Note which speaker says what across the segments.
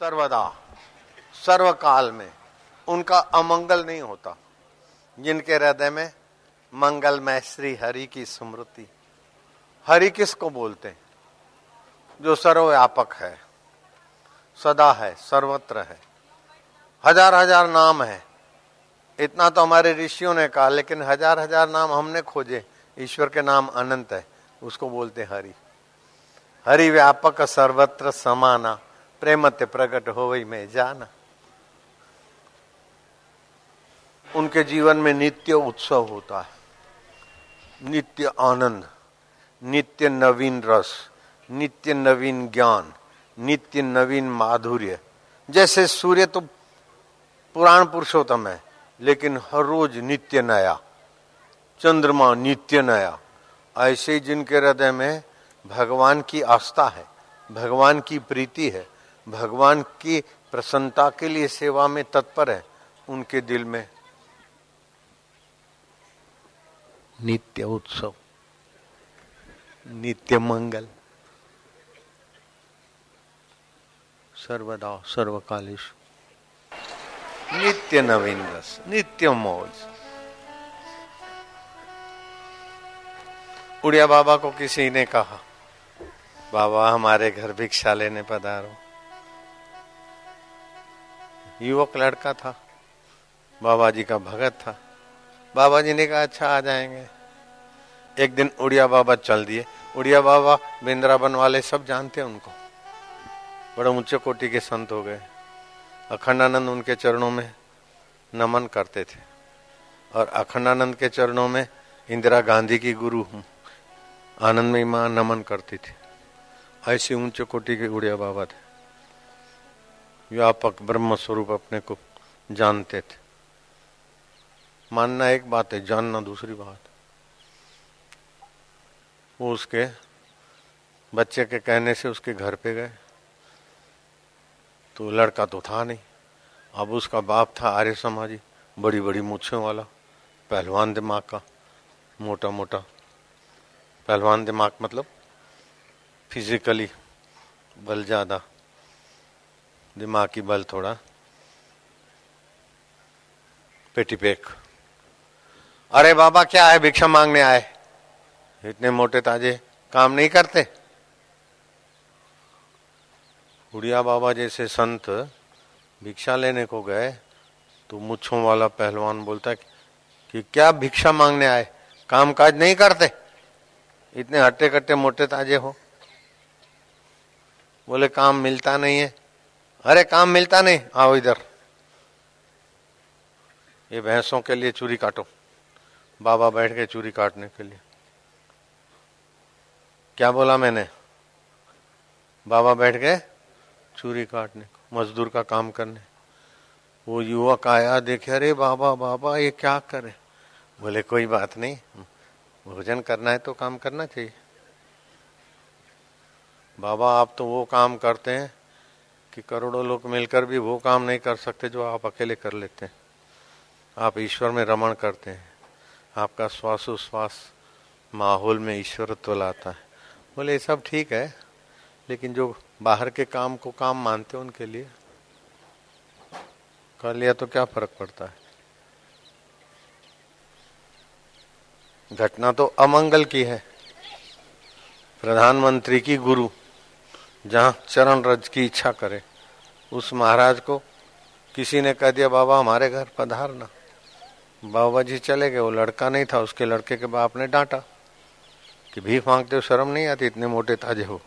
Speaker 1: सर्वदा, सर्वकाल में उनका अमंगल नहीं होता, जिनके हृदय में मंगलमय श्री हरि की स्मृति। हरि किसको बोलते हैं? जो सर्वव्यापक है, सदा है, सर्वत्र है। हज़ार हज़ार नाम है। इतना तो हमारे ऋषियों ने कहा, लेकिन हज़ार हज़ार नाम हमने खोजे। ईश्वर के नाम अनंत है, उसको बोलते हरि। हरि व्यापक सर्वत्र समाना। प्रेमते प्रकट हो वही में जाना। उनके जीवन में नित्य उत्सव होता है। नित्य आनंद, नित्य नवीन रस, नित्य नवीन ज्ञान, नित्य नवीन माधुर्य। जैसे सूर्य तो पुराण पुरुषोत्तम है, लेकिन हर रोज नित्य नया, चंद्रमा नित्य नया। ऐसे जिनके हृदय में भगवान की आस्था है, भगवान की प्रीति है भगवान की प्रसन्नता के लिए सेवा में तत्पर है उनके दिल में। नित्य उत्सव। नित्य मंगल। सर्वदा सर्वकालेश नित्य नवीन रस नित्य मौज। उड़िया बाबा को किसी ने कहा बाबा हमारे घर भिक्षा लेने पधारो। युवक लड़का था। बाबा जी का भगत था। बाबा जी ने कहा अच्छा आ जाएँगे। एक दिन उड़िया बाबा चल दिए। उड़िया बाबा वृंदावन वाले सब जानते हैं उनको। बड़े ऊँचे कोटि के संत हो गए। अखंडानंद उनके चरणों में नमन करते थे। और अखंडानंद के चरणों में इंदिरा गांधी की गुरु हूँ। आनंदमयी माँ नमन करती थी। ऐसे ऊँचे कोटि के उड़िया बाबा थे। व्यापक ब्रह्म स्वरूप अपने को जानते थे। मानना एक बात है, जानना दूसरी बात। वो उसके बच्चे के कहने से उसके घर पे गए। तो लड़का तो था नहीं। अब उसका बाप था आर्य समाजी बड़ी बड़ी मूछों वाला, पहलवान दिमाग का मोटा मोटा पहलवान दिमाग मतलब फिजिकली बल ज़्यादा। दिमागी बल थोड़ा। पेटी पेक अरे बाबा, क्या है? भिक्षा मांगने आए। इतने मोटे ताजे काम नहीं करते। उड़िया बाबा जैसे संत भिक्षा लेने को गए तो मुच्छों वाला पहलवान बोलता कि क्या भिक्षा मांगने आए? काम काज नहीं करते? इतने हट्टे कट्टे मोटे ताजे हो। बोले, काम मिलता नहीं है। अरे, काम मिलता नहीं। आओ इधर। ये भैंसों के लिए चूरी काटो। बाबा बैठ गए चूरी काटने के लिए। क्या बोला मैंने? बाबा बैठ गए चूरी काटने को, मजदूर का काम करने। वो युवक आया, देखे, अरे बाबा बाबा, ये क्या करे? बोले, कोई बात नहीं। भोजन करना है तो काम करना चाहिए। बाबा, आप तो वो काम करते हैं कि करोड़ों लोग मिलकर भी वो काम नहीं कर सकते जो आप अकेले कर लेते हैं। आप ईश्वर में रमण करते हैं। आपका श्वासोश्वास माहौल में ईश्वरत्व लाता है। बोले, ये सब ठीक है, लेकिन जो बाहर के काम को काम मानते हैं उनके लिए कर लिया तो क्या फ़र्क पड़ता है? घटना तो अमंगल की है। प्रधानमंत्री की गुरु जहाँ चरण रज की इच्छा करे, उस महाराज को किसी ने कह दिया, बाबा, हमारे घर पधार पधारना बाबा जी चले गए, वो लड़का नहीं था, उसके लड़के के बाप ने डांटा कि भीख मांगते हो, शर्म नहीं आती, इतने मोटे ताजे हो।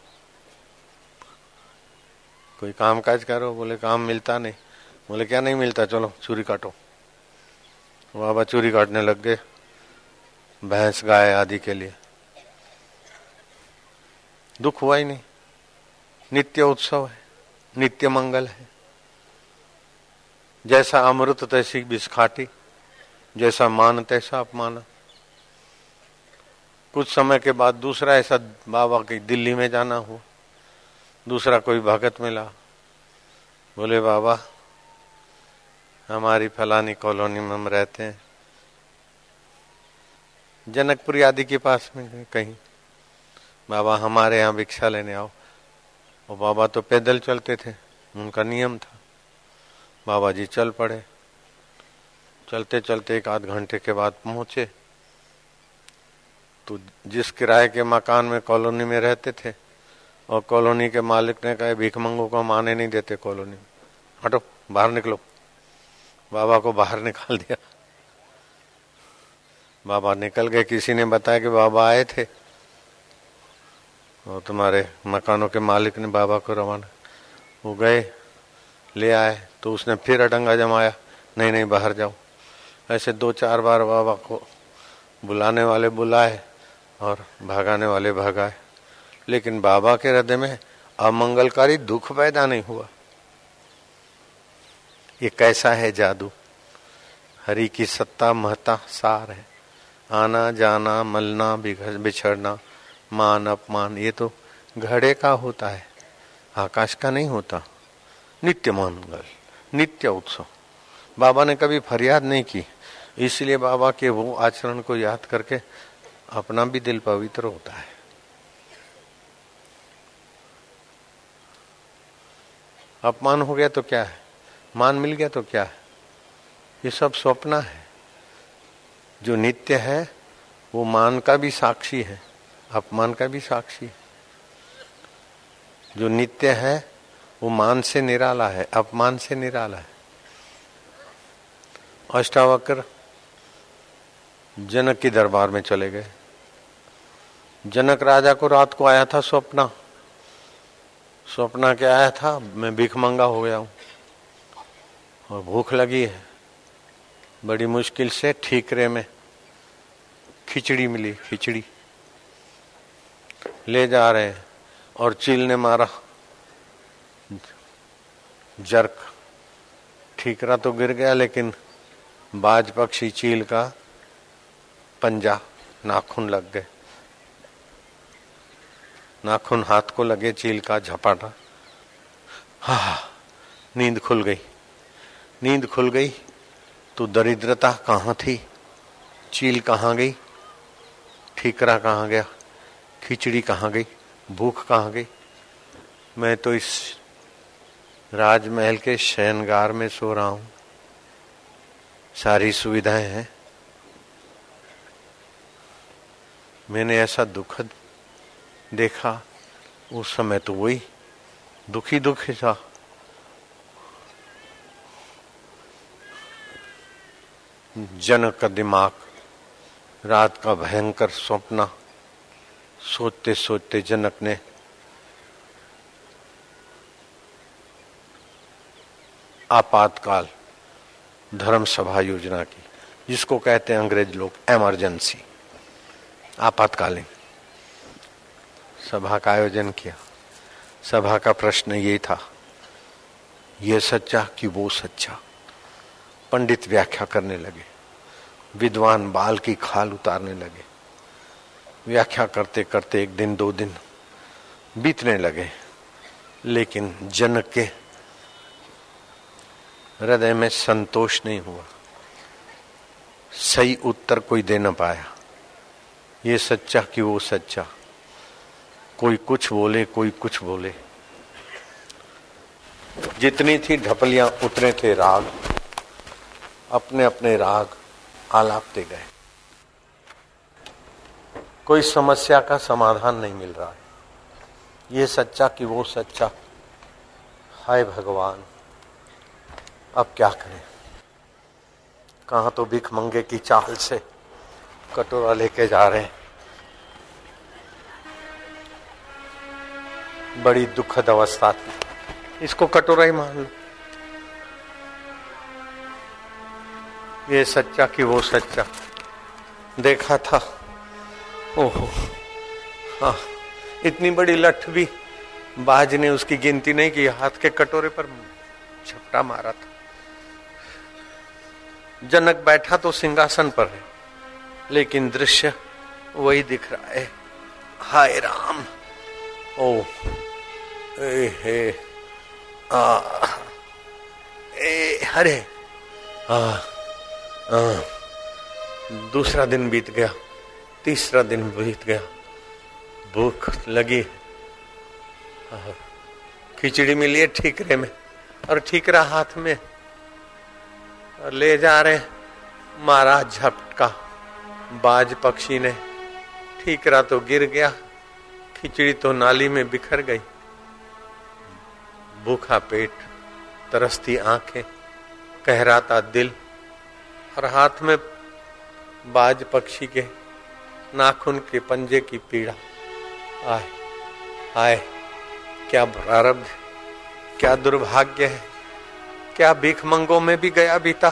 Speaker 1: कोई काम काज करो, बोले, काम मिलता नहीं। बोले, क्या नहीं मिलता? चलो, चूरी काटो। बाबा चूरी काटने लग गए, भैंस गाय आदि के लिए। दुख हुआ ही नहीं। नित्य उत्सव है, नित्य मंगल है। जैसा अमृत तैसी बिस्खाटी जैसा मान तैसा अपमान। कुछ समय के बाद दूसरा ऐसा बाबा की दिल्ली में जाना हुआ। दूसरा कोई भगत मिला। बोले, बाबा, हमारी फलानी कॉलोनी में हम रहते हैं। जनकपुरी आदि के पास में कहीं। बाबा, हमारे यहाँ भिक्षा लेने आओ। वो बाबा तो पैदल चलते थे, उनका नियम था। बाबा जी चल पड़े। चलते चलते एक आध घंटे के बाद पहुँचे। तो जिस किराए के मकान में कॉलोनी में रहते थे, और कॉलोनी के मालिक ने कहा भीख मंगो को हम आने नहीं देते कॉलोनी में। हटो, बाहर निकलो। बाबा को बाहर निकाल दिया। बाबा निकल गए। किसी ने बताया कि बाबा आए थे। और तुम्हारे मकानों के मालिक ने बाबा को रवाना। वो गए, ले आए तो उसने फिर अडंगा जमाया, नहीं नहीं, बाहर जाओ। ऐसे दो चार बार बाबा को बुलाने वाले बुलाए और भगाने वाले भगाए। लेकिन बाबा के हृदय में अमंगलकारी दुख पैदा नहीं हुआ। ये कैसा है जादू? हरि की सत्ता महता सार है। आना, जाना, मलना बिछड़ना मान, अपमान, ये तो घड़े का होता है। आकाश का नहीं होता। नित्य मंगल, नित्य उत्सव। बाबा ने कभी फरियाद नहीं की। इसलिए बाबा के वो आचरण को याद करके अपना भी दिल पवित्र होता है। अपमान हो गया तो क्या है? मान मिल गया तो क्या है? ये सब स्वप्न है। जो नित्य है, वो मान का भी साक्षी है। अपमान का भी साक्षी। जो नित्य है, वो मान से निराला है, अपमान से निराला है। अष्टावक्र जनक की दरबार में चले गए। जनक राजा को रात को आया था स्वप्ना। स्वप्ना क्या आया था, मैं भीख मंगा हो गया हूँ। और भूख लगी है। बड़ी मुश्किल से ठीकरे में खिचड़ी मिली, खिचड़ी। ले जा रहे हैं। और चील ने मारा। जर्क। ठीकरा तो गिर गया, लेकिन बाज पक्षी चील का पंजा नाखून लग गए। नाखून हाथ को लगे चील का झपाटा। हा नींद खुल गई। नींद खुल गई तो दरिद्रता कहाँ थी? चील कहाँ गई? ठीकरा कहाँ गया? खिचड़ी कहाँ गई? भूख कहाँ गई? मैं तो इस राजमहल के शयनगार में सो रहा हूँ। सारी सुविधाएँ हैं। मैंने ऐसा दुखद देखा, उस समय तो वही दुखी दुखी था। जनक का दिमाग, रात का भयंकर स्वप्न सोचते सोचते जनक ने आपातकाल धर्म सभा योजना की, जिसको कहते हैं अंग्रेज़ लोग एमरजेंसी। आपातकालीन सभा का आयोजन किया। सभा का प्रश्न ये था ये सच्चा कि वो सच्चा? पंडित व्याख्या करने लगे, विद्वान बाल की खाल उतारने लगे। व्याख्या करते करते एक दिन, दो दिन बीतने लगे। लेकिन जनक के हृदय में संतोष नहीं हुआ। सही उत्तर कोई दे न पाया। ये सच्चा कि वो सच्चा। कोई कुछ बोले, कोई कुछ बोले। जितनी थी ढपलियाँ, उतने थे राग। अपने अपने राग आलापते गए। कोई समस्या का समाधान नहीं मिल रहा है। ये सच्चा कि वो सच्चा। हाय भगवान, अब क्या करें? कहा तो भिख मंगे की चाल से कटोरा लेके जा रहे हैं। बड़ी दुखद अवस्था थी। इसको कटोरा ही मान लो। ये सच्चा कि वो सच्चा। देखा था ओहो। हाँ इतनी बड़ी लठ भी बाज ने उसकी गिनती नहीं की हाथ के कटोरे पर छपटा मारा था। जनक बैठा तो सिंहासन पर है लेकिन दृश्य वही दिख रहा है। हाय राम। ओ ए हे आ ए हरे। आ, आ दूसरा दिन बीत गया। तीसरा दिन बीत गया। भूख लगी। खिचड़ी मिली है ठीकरे में और ठीकरा हाथ में। और ले जा रहे मारा झपटका। बाज पक्षी ने ठीकरा तो गिर गया, खिचड़ी तो नाली में बिखर गई। भूखा पेट, तरसती आँखें, कहराता दिल और हाथ में बाज पक्षी के नाखून के पंजे की पीड़ा। आए आए, क्या प्रारब्ध, क्या दुर्भाग्य है? क्या भीख मंगों में भी गया बीता?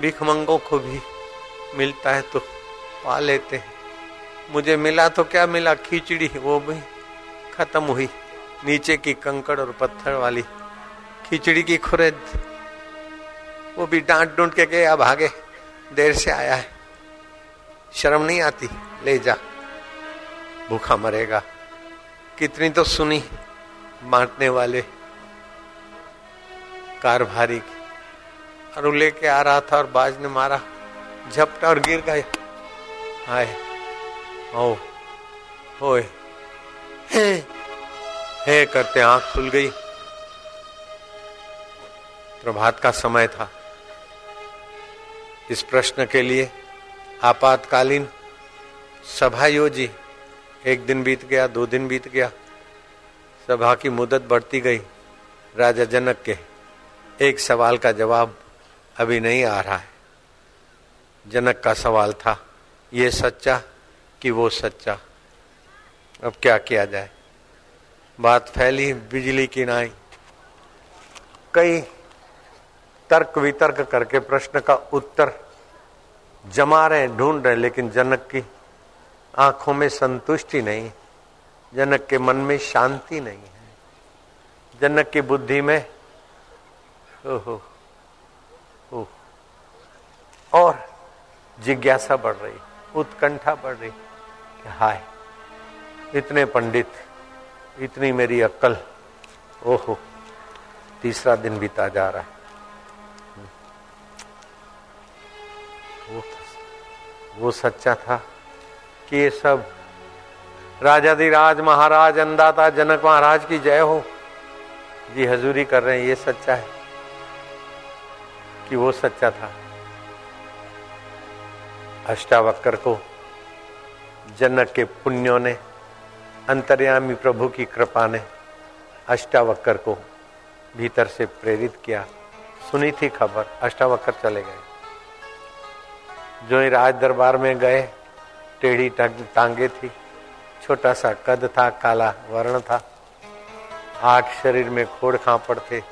Speaker 1: भीख मंगों को भी मिलता है तो पा लेते हैं। मुझे मिला तो क्या मिला? खिचड़ी, वो भी खत्म हुई। नीचे की कंकड़ और पत्थर वाली खिचड़ी की खुरेद, वो भी डांट डूंट के गया भागे, देर से आया है। शर्म नहीं आती? ले जा। भूखा मरेगा। कितनी तो सुनी बांटने वाले। कारभारी की। और लेके आ रहा था और बाज ने मारा। झपटा और गिर गए हाय। ओ। होए। हे। हे करते आँख खुल गई। प्रभात का समय था। इस प्रश्न के लिए आपातकालीन सभा योजी। एक दिन बीत गया, दो दिन बीत गया। सभा की मुदत बढ़ती गई, राजा जनक के। एक सवाल का जवाब अभी नहीं आ रहा है। जनक का सवाल था, ये सच्चा कि वो सच्चा? अब क्या किया जाए? बात फैली बिजली की नाई। कई तर्क वितर्क करके प्रश्न का उत्तर जमा रहे ढूंढ रहे लेकिन जनक की आँखों में संतुष्टि नहीं जनक के मन में शांति नहीं है। जनक की बुद्धि में ओहो ओ, और जिज्ञासा बढ़ रही उत्कंठा बढ़ रही कि हाय इतने पंडित इतनी मेरी अक्कल ओहो तीसरा दिन बीता जा रहा है। वो सच्चा था कि ये सब राजाधिराज महाराज अंदाता जनक महाराज की जय हो। जी हजूरी कर रहे हैं, ये सच्चा है कि वो सच्चा था। अष्टावक्र को जनक के पुण्यों ने, अंतर्यामी प्रभु की कृपा ने अष्टावक्र को भीतर से प्रेरित किया। सुनी थी खबर, अष्टावक्र चले गए। जो ही राज दरबार में गए, टेढ़ी टांगे थी। छोटा सा कद था, काला वर्ण था। आठ शरीर में खोड़ खापड़ थे।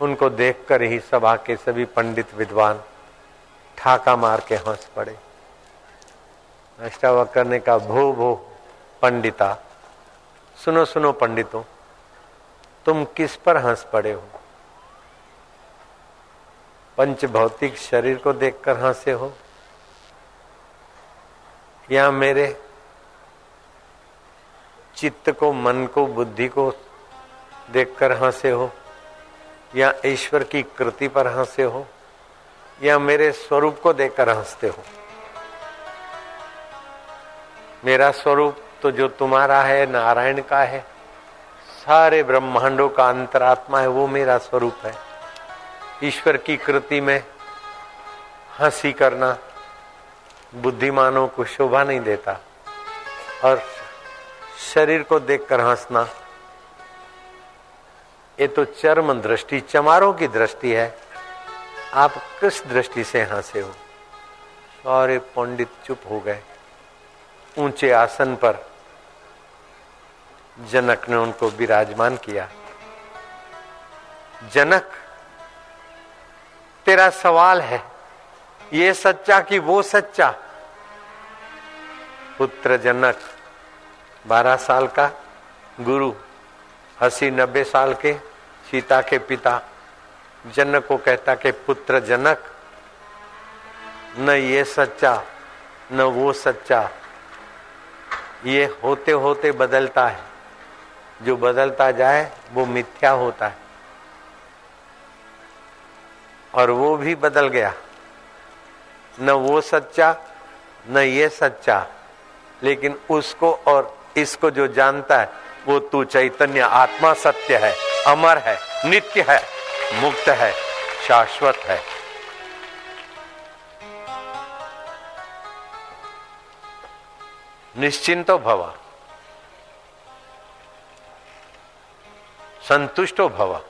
Speaker 1: उनको देखकर ही सभा के सभी पंडित विद्वान ठाका मार के हंस पड़े। अष्टावक्र ने कहा भो भो पंडिता, सुनो सुनो पंडितों, तुम किस पर हंस पड़े हो? पंच भौतिक शरीर को देखकर हंसे हो। या मेरे चित्त को, मन को, बुद्धि को देखकर हंसे हो। या ईश्वर की कृति पर हंसे हो। या मेरे स्वरूप को देखकर हँसते हो। मेरा स्वरूप तो जो तुम्हारा है, नारायण का है, सारे ब्रह्मांडों का अंतरात्मा है, वो मेरा स्वरूप है। ईश्वर की कृति में हँसी करना बुद्धिमानों को शोभा नहीं देता और शरीर को देखकर हंसना, ये तो चर्म दृष्टि, चमारों की दृष्टि है। आप किस दृष्टि से हंसे हो। सारे पंडित चुप हो गए। ऊँचे आसन पर जनक ने उनको विराजमान किया। जनक तेरा सवाल है। ये सच्चा कि वो सच्चा? पुत्र जनक, बारह साल का, गुरु अस्सी नब्बे साल के, सीता के पिता। जनक को कहता कि, पुत्र जनक, न ये सच्चा, न वो सच्चा। ये होते होते बदलता है। जो बदलता जाए, वो मिथ्या होता है। और वो भी बदल गया। न वो सच्चा, न ये सच्चा। लेकिन उसको और इसको जो जानता है, वो तू चैतन्य, आत्मा सत्य है, अमर है, नित्य है, मुक्त है, शाश्वत है। निश्चिंतो भव। संतुष्टो भव।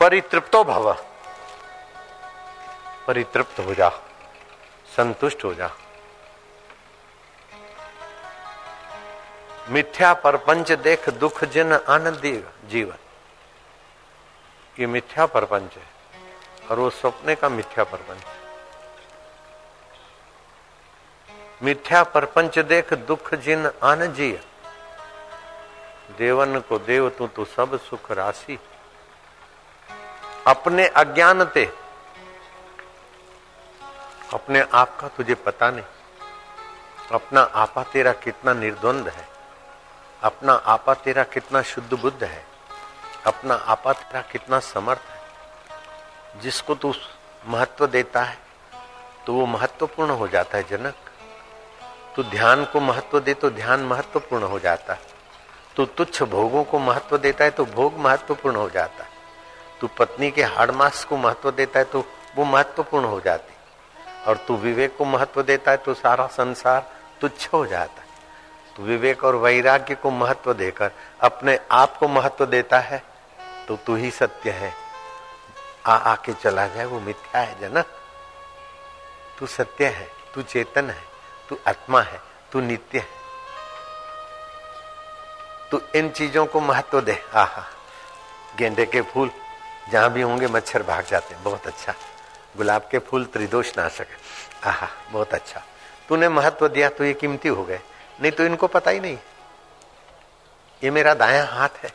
Speaker 1: परितृप्तो भव। परितृप्त हो जा। संतुष्ट हो जा। मिथ्या परपंच देख दुख जिन आनंदी जीवन। ये मिथ्या परपंच है, और वो सपने का मिथ्या परपंच मिथ्या परपंच देख दुख जिन आन जी देवन को देव तू तो सब सुख राशि। अपने अज्ञानते अपने आप का तुझे पता नहीं। अपना आपा तेरा कितना निर्द्वंद है। अपना आपा तेरा कितना शुद्ध बुद्ध है। अपना आपा तेरा कितना समर्थ है। जिसको तू महत्व देता है तो वो महत्वपूर्ण हो जाता है जनक। तू ध्यान को महत्व दे तो ध्यान महत्वपूर्ण हो जाता है। तू तुच्छ भोगों को महत्व देता है तो भोग महत्वपूर्ण हो जाता है। तू पत्नी के हाड़मास को महत्व देता है तो वो महत्वपूर्ण हो जाती। और तू विवेक को महत्व देता है तो सारा संसार तुच्छ हो जाता है। तो विवेक और वैराग्य को महत्व देकर अपने आप को महत्व देता है तो तू ही सत्य है। आ, आके चला जाए, वो मिथ्या है, जना। तू सत्य है, तू चेतन है, तू आत्मा है, तू नित्य है। तू इन चीज़ों को महत्व दे। आहा, गेंदे के फूल जहाँ भी होंगे मच्छर भाग जाते हैं। बहुत अच्छा। गुलाब के फूल त्रिदोष नाशक है। आहा, बहुत अच्छा। तूने महत्व दिया तो ये कीमती हो गए। नहीं तो इनको पता ही नहीं। ये मेरा दाया हाथ है।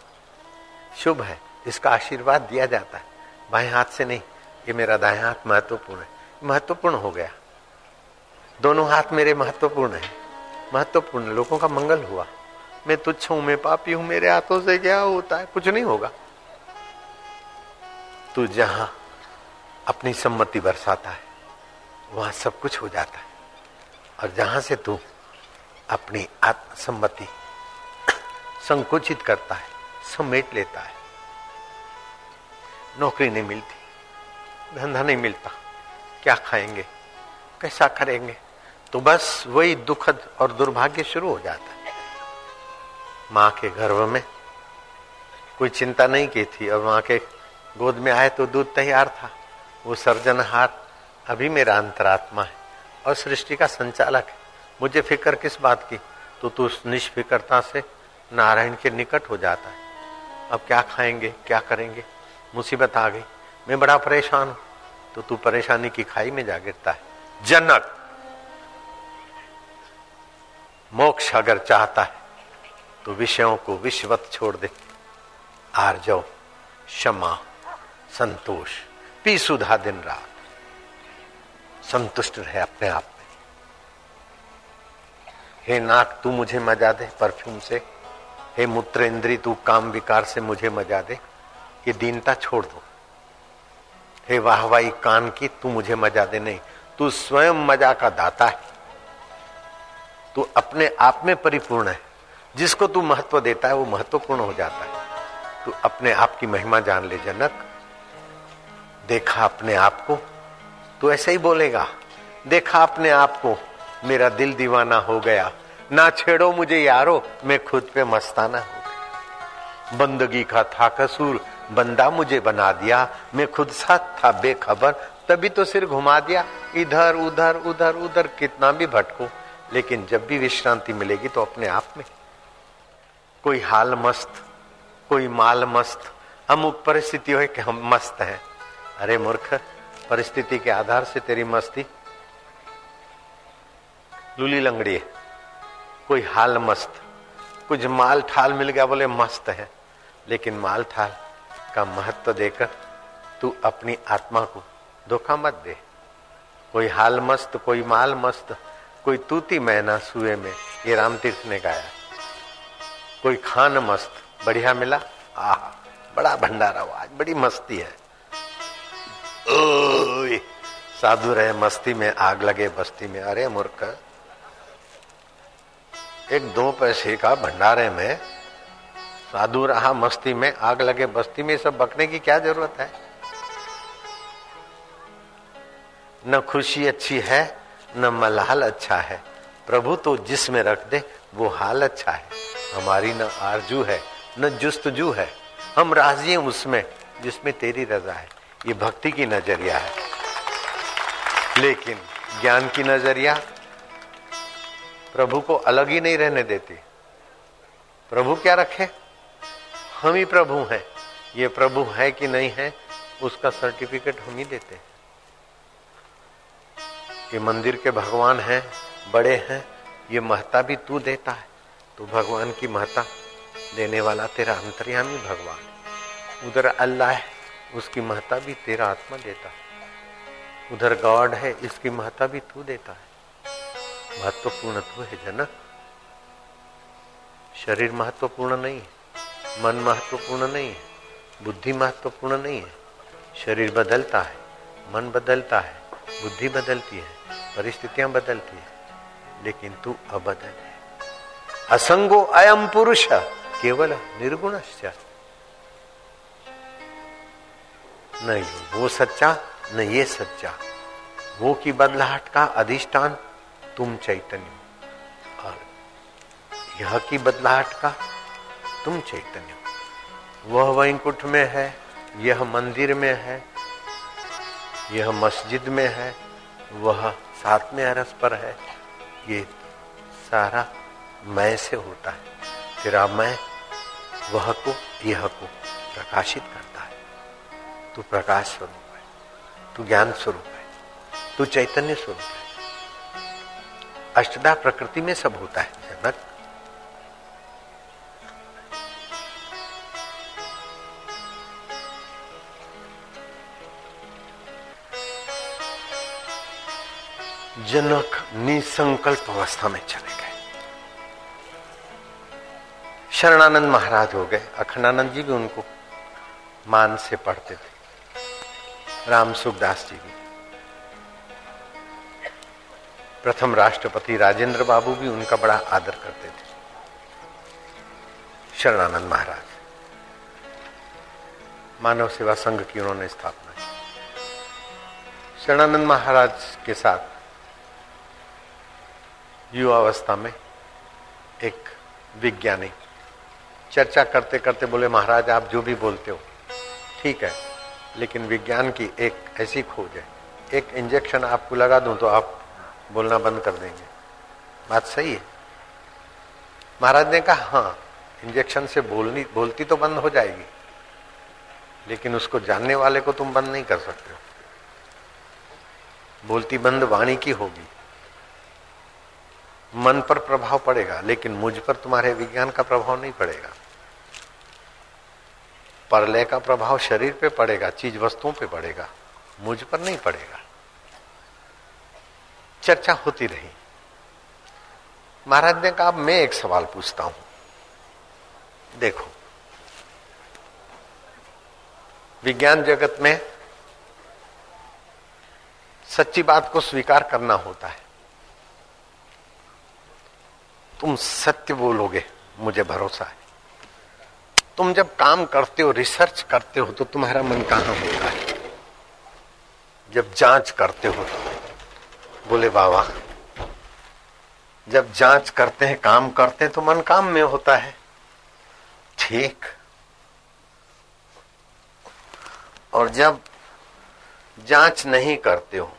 Speaker 1: शुभ है। इसका आशीर्वाद दिया जाता है। बाएँ हाथ से नहीं। ये मेरा दाया हाथ महत्वपूर्ण है। महत्वपूर्ण हो गया। दोनों हाथ मेरे महत्वपूर्ण है। महत्वपूर्ण। लोगों का मंगल हुआ। मैं तुच्छ हूँ, मैं पापी हूँ, मेरे हाथों से क्या होता है? कुछ नहीं होगा। तू जहाँ अपनी सम्मति बरसाता है, वहाँ सब कुछ हो जाता है। और जहाँ से तू अपनी आत्मसम्मति संकुचित करता है, समेट लेता है, नौकरी नहीं मिलती, धंधा नहीं मिलता, क्या खाएँगे, कैसा करेंगे तो बस वही दुखद और दुर्भाग्य शुरू हो जाता है। माँ के गर्भ में कोई चिंता नहीं की थी और माँ के गोद में आए तो दूध तैयार था। वो सर्जनहार अभी मेरा अंतरात्मा है और सृष्टि का संचालक है। मुझे फ़िक्र किस बात की? तो तू निष्फिक्रता से नारायण के निकट हो जाता है। अब क्या खाएँगे, क्या करेंगे? मुसीबत आ गई। मैं बड़ा परेशान हूँ। तो तू परेशानी की खाई में जा गिरता है। जनक! मोक्ष अगर चाहता है तो विषयों को विश्वत छोड़ दे। आर्जव, क्षमा। संतोष। पी सुधा दिन रात। संतुष्ट रहे अपने आप में। हे नाक तू मुझे मज़ा दे परफ्यूम से। हे मूत्र इंद्री तू काम विकार से मुझे मज़ा दे। ये दीनता छोड़ दो। हे वाहवाही कान की, तू मुझे मज़ा दे नहीं। तू स्वयं मज़ा का दाता है। तू अपने आप में परिपूर्ण है। जिसको तू महत्व देता है, वो महत्वपूर्ण हो जाता है। तू अपने आप की महिमा जान ले, जनक। देखा अपने आप को तो ऐसे ही बोलेगा, देखा अपने आप को, मेरा दिल दीवाना हो गया। ना छेड़ो मुझे यारो, मैं खुद पे मस्ताना हो गया। बंदगी का था कसूर, बंदा मुझे बना दिया। मैं खुद साथ था बेखबर, तभी तो सिर घुमा दिया। इधर, उधर उधर उधर कितना भी भटको, लेकिन जब भी विश्रांति मिलेगी तो अपने आप में। कोई हाल मस्त, कोई माल मस्त अमुक परिस्थिति हो कि हम मस्त हैं। अरे मूर्ख, परिस्थिति के आधार से तेरी मस्ती। लूली लंगड़ी है कोई हाल मस्त। कुछ माल ठाल मिल गया बोले, मस्त है। लेकिन माल ठाल का महत्व देकर तू अपनी आत्मा को धोखा मत दे। कोई हाल मस्त, कोई माल मस्त, कोई तूती मैना सुए में, ये राम तीर्थ ने गाया। कोई खान मस्त, बढ़िया मिला? आ बड़ा भंडारा हुआ, आज बड़ी मस्ती है। साधु रहे, मस्ती में आग लगे, बस्ती में। अरे मूर्ख। एक दो पैसे का भंडारे में साधु रहा, मस्ती में आग लगे, बस्ती में सब बकने की क्या ज़रूरत है? न खुशी अच्छी है, न मलहाल अच्छा है। प्रभु तो जिसमें रख दे, वो हाल अच्छा है। हमारी न आरज़ू है, न जुस्तजू है। हम राज़ी हैं उसमें, जिसमें तेरी रजा है। ये भक्ति की नज़रिया है। लेकिन ज्ञान की नज़रिया प्रभु को अलग ही नहीं रहने देती। प्रभु क्या रखे? हम ही प्रभु हैं। ये प्रभु है कि नहीं है, उसका सर्टिफिकेट हम ही देते हैं। ये मंदिर के भगवान हैं, बड़े हैं, ये महता भी तू देता है। तो भगवान की महता देने वाला तेरा अंतर्यामी भगवान। उधर अल्लाह है, उसकी महता भी तेरा आत्मा देता है। उधर गॉड है, इसकी महता भी तू देता है। महत्वपूर्ण तू है, जनक। शरीर महत्वपूर्ण नहीं है, मन महत्वपूर्ण नहीं है, बुद्धि महत्वपूर्ण नहीं है। शरीर बदलता है, मन बदलता है, बुद्धि बदलती है, परिस्थितियाँ बदलती है, लेकिन तू अबदल है। असंगो अयम पुरुष, केवल निर्गुण नहीं, वो सच्चा न ये सच्चा, वो की बदलाहट का अधिष्ठान तुम चैतन्य और यह की बदलाहट का तुम चैतन्य वह वैंकुट में है, यह मंदिर में है, यह मस्जिद में है, वह सातवें अरस पर है। ये सारा मैं से होता है। तेरा मैं वह को, यह को प्रकाशित करता है। तू प्रकाश स्वरूप। है तू ज्ञान स्वरूप है, तू चैतन्य स्वरूप है। अष्टदा प्रकृति में सब होता है जनक जनक निसंकल्प अवस्था में चले गए। शरणानंद महाराज हो गए, अखंडानंद जी भी उनको मान से पढ़ते थे। राम सुखदास जी भी प्रथम राष्ट्रपति राजेंद्र बाबू भी उनका बड़ा आदर करते थे। शरणानंद महाराज। मानव सेवा संघ की उन्होंने स्थापना की। शरणानंद महाराज के साथ युवावस्था में एक विज्ञानी चर्चा करते करते बोले, महाराज, आप जो भी बोलते हो, ठीक है लेकिन विज्ञान की एक ऐसी खोज है। एक इंजेक्शन आपको लगा दूँ तो आप बोलना बंद कर देंगे। बात सही है? महाराज ने कहा हाँ इंजेक्शन से बोलनी, बोलती तो बंद हो जाएगी, लेकिन उसको जानने वाले को तुम बंद नहीं कर सकते हो। बोलती बंद वाणी की होगी। मन पर प्रभाव पड़ेगा, लेकिन मुझ पर तुम्हारे विज्ञान का प्रभाव नहीं पड़ेगा। परलय का प्रभाव शरीर पे पड़ेगा चीज़ वस्तुओं पे पड़ेगा, मुझ पर नहीं पड़ेगा। चर्चा होती रही। महाराज ने कहा मैं एक सवाल पूछता हूँ। देखो, विज्ञान जगत में सच्ची बात को स्वीकार करना होता है। तुम सत्य बोलोगे, मुझे भरोसा है। तुम जब काम करते हो रिसर्च करते हो तो तुम्हारा मन कहाँ होता है? जब जाँच करते हो तो। बोले, बाबा, जब जाँच करते हैं, काम करते हैं तो मन काम में होता है। ठीक। और जब जाँच नहीं करते हो,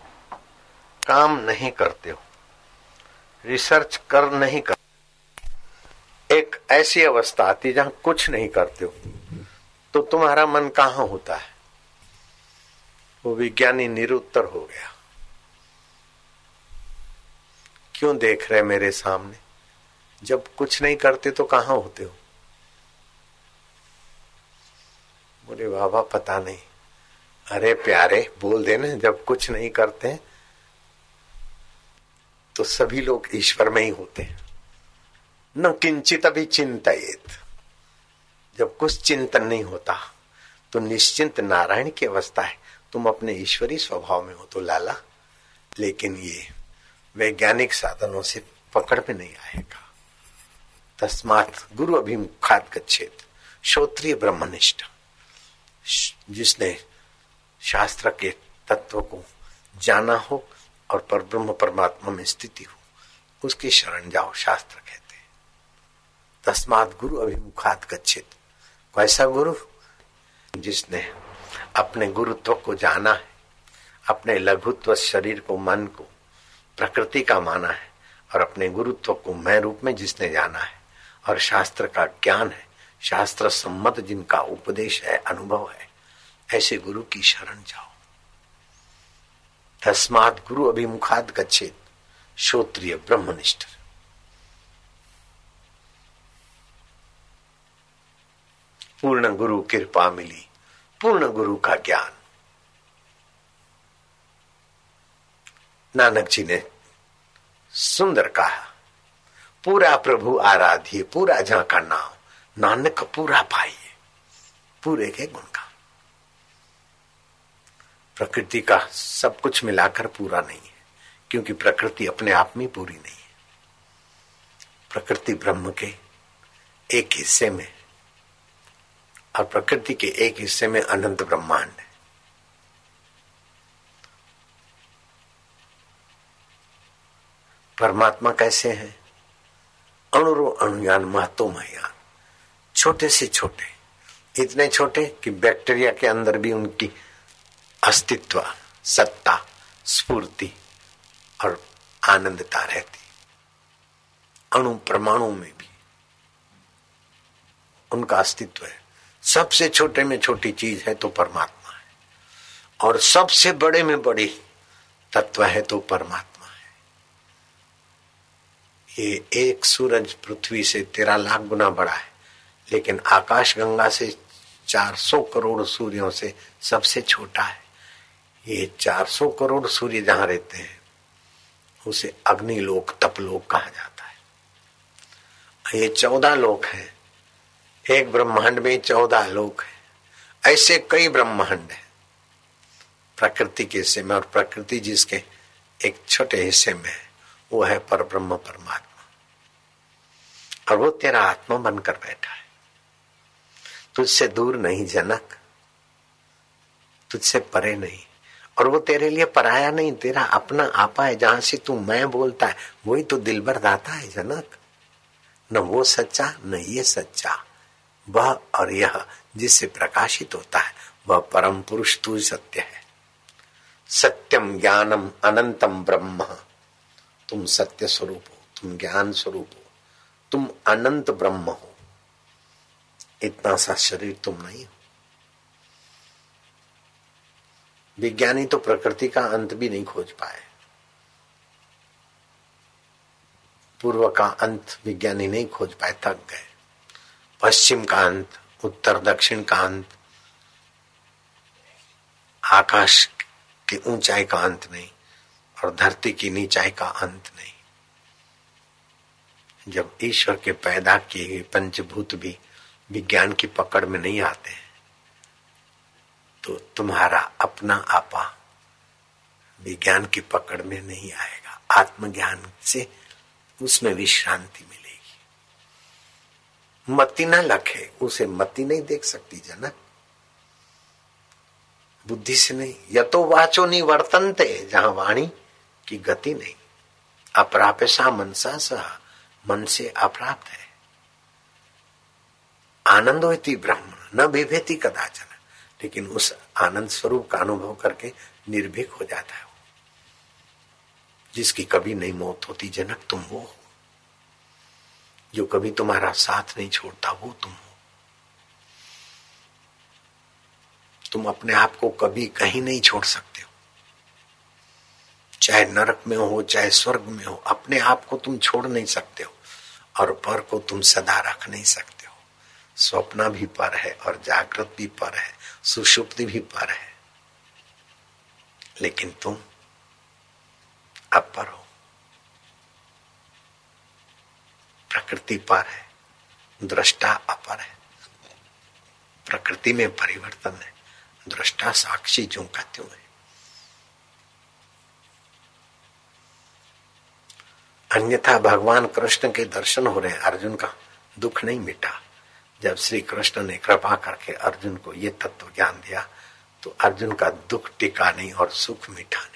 Speaker 1: काम नहीं करते हो रिसर्च कर नहीं कर ऐसी अवस्था आती जहाँ कुछ नहीं करते हो तो तुम्हारा मन कहाँ होता है? वो विज्ञानी निरुत्तर हो गया। क्यों देख रहे मेरे सामने? जब कुछ नहीं करते तो कहाँ होते हो? बोले, बाबा, पता नहीं। अरे प्यारे, बोल देना, जब कुछ नहीं करते तो सभी लोग ईश्वर में ही होते हैं। न किंचित अभी चिंतित। जब कुछ चिंतन नहीं होता तो निश्चिंत नारायण की अवस्था है। तुम अपने ईश्वरी स्वभाव में हो तो लाला, लेकिन ये वैज्ञानिक साधनों से पकड़ में नहीं आएगा।
Speaker 2: तस्मात गुरु अभिमुखात गच्छेत श्रोत्रिय ब्रह्मनिष्ठ। जिसने शास्त्र के तत्व को जाना हो और पर ब्रह्म परमात्मा में स्थिति हो, उसकी शरण जाओ शास्त्र तस्मात गुरु अभिमुखात गच्छित। कैसा गुरु? जिसने अपने गुरुत्व को जाना है, अपने लघुत्व शरीर को, मन को, प्रकृति का माना है, और अपने गुरुत्व को मैं रूप में जिसने जाना है, और शास्त्र का ज्ञान है, शास्त्र सम्मत जिनका उपदेश है, अनुभव है, ऐसे गुरु की शरण जाओ। तस्मात गुरु अभिमुखात गच्छेत श्रोत्रिय ब्रह्मनिष्ठ। पूर्ण गुरु कृपा मिली, पूर्ण गुरु का ज्ञान। नानक जी ने सुंदर कहा, पूरा प्रभु आराध्य, पूरा जहाँ का नाम, नानक पूरा पाइए, पूरे के गुण का। प्रकृति का सब कुछ मिलाकर पूरा नहीं है, क्योंकि प्रकृति अपने आप में पूरी नहीं है। प्रकृति ब्रह्म के एक हिस्से में और प्रकृति के एक हिस्से में अनंत ब्रह्मांड है। परमात्मा कैसे है? अणुरो अणुयान महतो महयान छोटे से छोटे। इतने छोटे कि बैक्टीरिया के अंदर भी उनकी अस्तित्व, सत्ता, स्फूर्ति और आनंदता रहती। अणु परमाणु में भी उनका अस्तित्व है। सबसे छोटे में छोटी चीज़ है तो परमात्मा है। और सबसे बड़े में बड़ी तत्व है तो परमात्मा है। ये एक सूरज पृथ्वी से तेरह लाख गुना बड़ा है, लेकिन आकाश गंगा से 400 करोड़ सूर्यों से सबसे छोटा है। ये 400 करोड़ सूर्य जहाँ रहते हैं, उसे अग्निलोक, तपलोक कहा जाता है। ये चौदह लोक हैं एक ब्रह्मांड में चौदह लोक है। ऐसे कई ब्रह्मांड है। प्रकृति के हिस्से में और प्रकृति जिसके एक छोटे हिस्से में है, वो है पर ब्रह्म परमात्मा। और वो तेरा आत्मा बनकर बैठा है। तुझसे दूर नहीं जनक, तुझसे परे नहीं। और वो तेरे लिए पराया नहीं, तेरा अपना आपा है, जहाँ से तू मैं बोलता है, वही तो दिल भर दाता है जनक। न वो सच्चा, न ये सच्चा। वह और यह जिससे प्रकाशित होता है, वह परम पुरुष तू सत्य है। सत्यम ज्ञानम अनंतम ब्रह्म। तुम सत्य स्वरूप हो, तुम ज्ञान स्वरूप हो, तुम अनंत ब्रह्म हो। इतना सा शरीर तुम नहीं हो। विज्ञानी तो प्रकृति का अंत भी नहीं खोज पाए। पूर्व का अंत विज्ञानी नहीं खोज पाए, थक गए। पश्चिम का अंत उत्तर दक्षिण का अंत आकाश की ऊंचाई का अंत नहीं और धरती की नीचाई का अंत नहीं। जब ईश्वर के पैदा किए गए पंचभूत भी विज्ञान की पकड़ में नहीं आते हैं तो तुम्हारा अपना आपा विज्ञान की पकड़ में नहीं आएगा। आत्मज्ञान से उसमें विश्रांति मिलेगी। मति ना लखे, उसे मति नहीं देख सकती जनक बुद्धि से नहीं, या तो वाचो नहीं वर्तनते, जहाँ वाणी की गति नहीं। अपरापेशा मनसा सह मन से अप्राप्त है। आनंद ब्रह्म न विभेति कदाचन, लेकिन उस आनंद स्वरूप का अनुभव करके निर्भीक हो जाता है जिसकी कभी नहीं मौत होती जनक तुम वो हो। जो कभी तुम्हारा साथ नहीं छोड़ता, वो तुम हो। तुम अपने आप को कभी कहीं नहीं छोड़ सकते हो। चाहे नरक में हो, चाहे स्वर्ग में हो, अपने आप को तुम छोड़ नहीं सकते हो और पर को तुम सदा रख नहीं सकते हो। स्वप्न भी पर है और जागृत भी पर है, सुषुप्ति भी पर है। लेकिन तुम अपर हो। प्रकृति पर है, दृष्टा अपर है। प्रकृति में परिवर्तन है, दृष्टा साक्षी जो का त्यों है अन्यथा भगवान कृष्ण के दर्शन हो रहे अर्जुन का दुख नहीं मिटा। जब श्री कृष्ण ने कृपा करके अर्जुन को ये तत्व ज्ञान दिया तो अर्जुन का दुख टिका नहीं और सुख मिटा नहीं।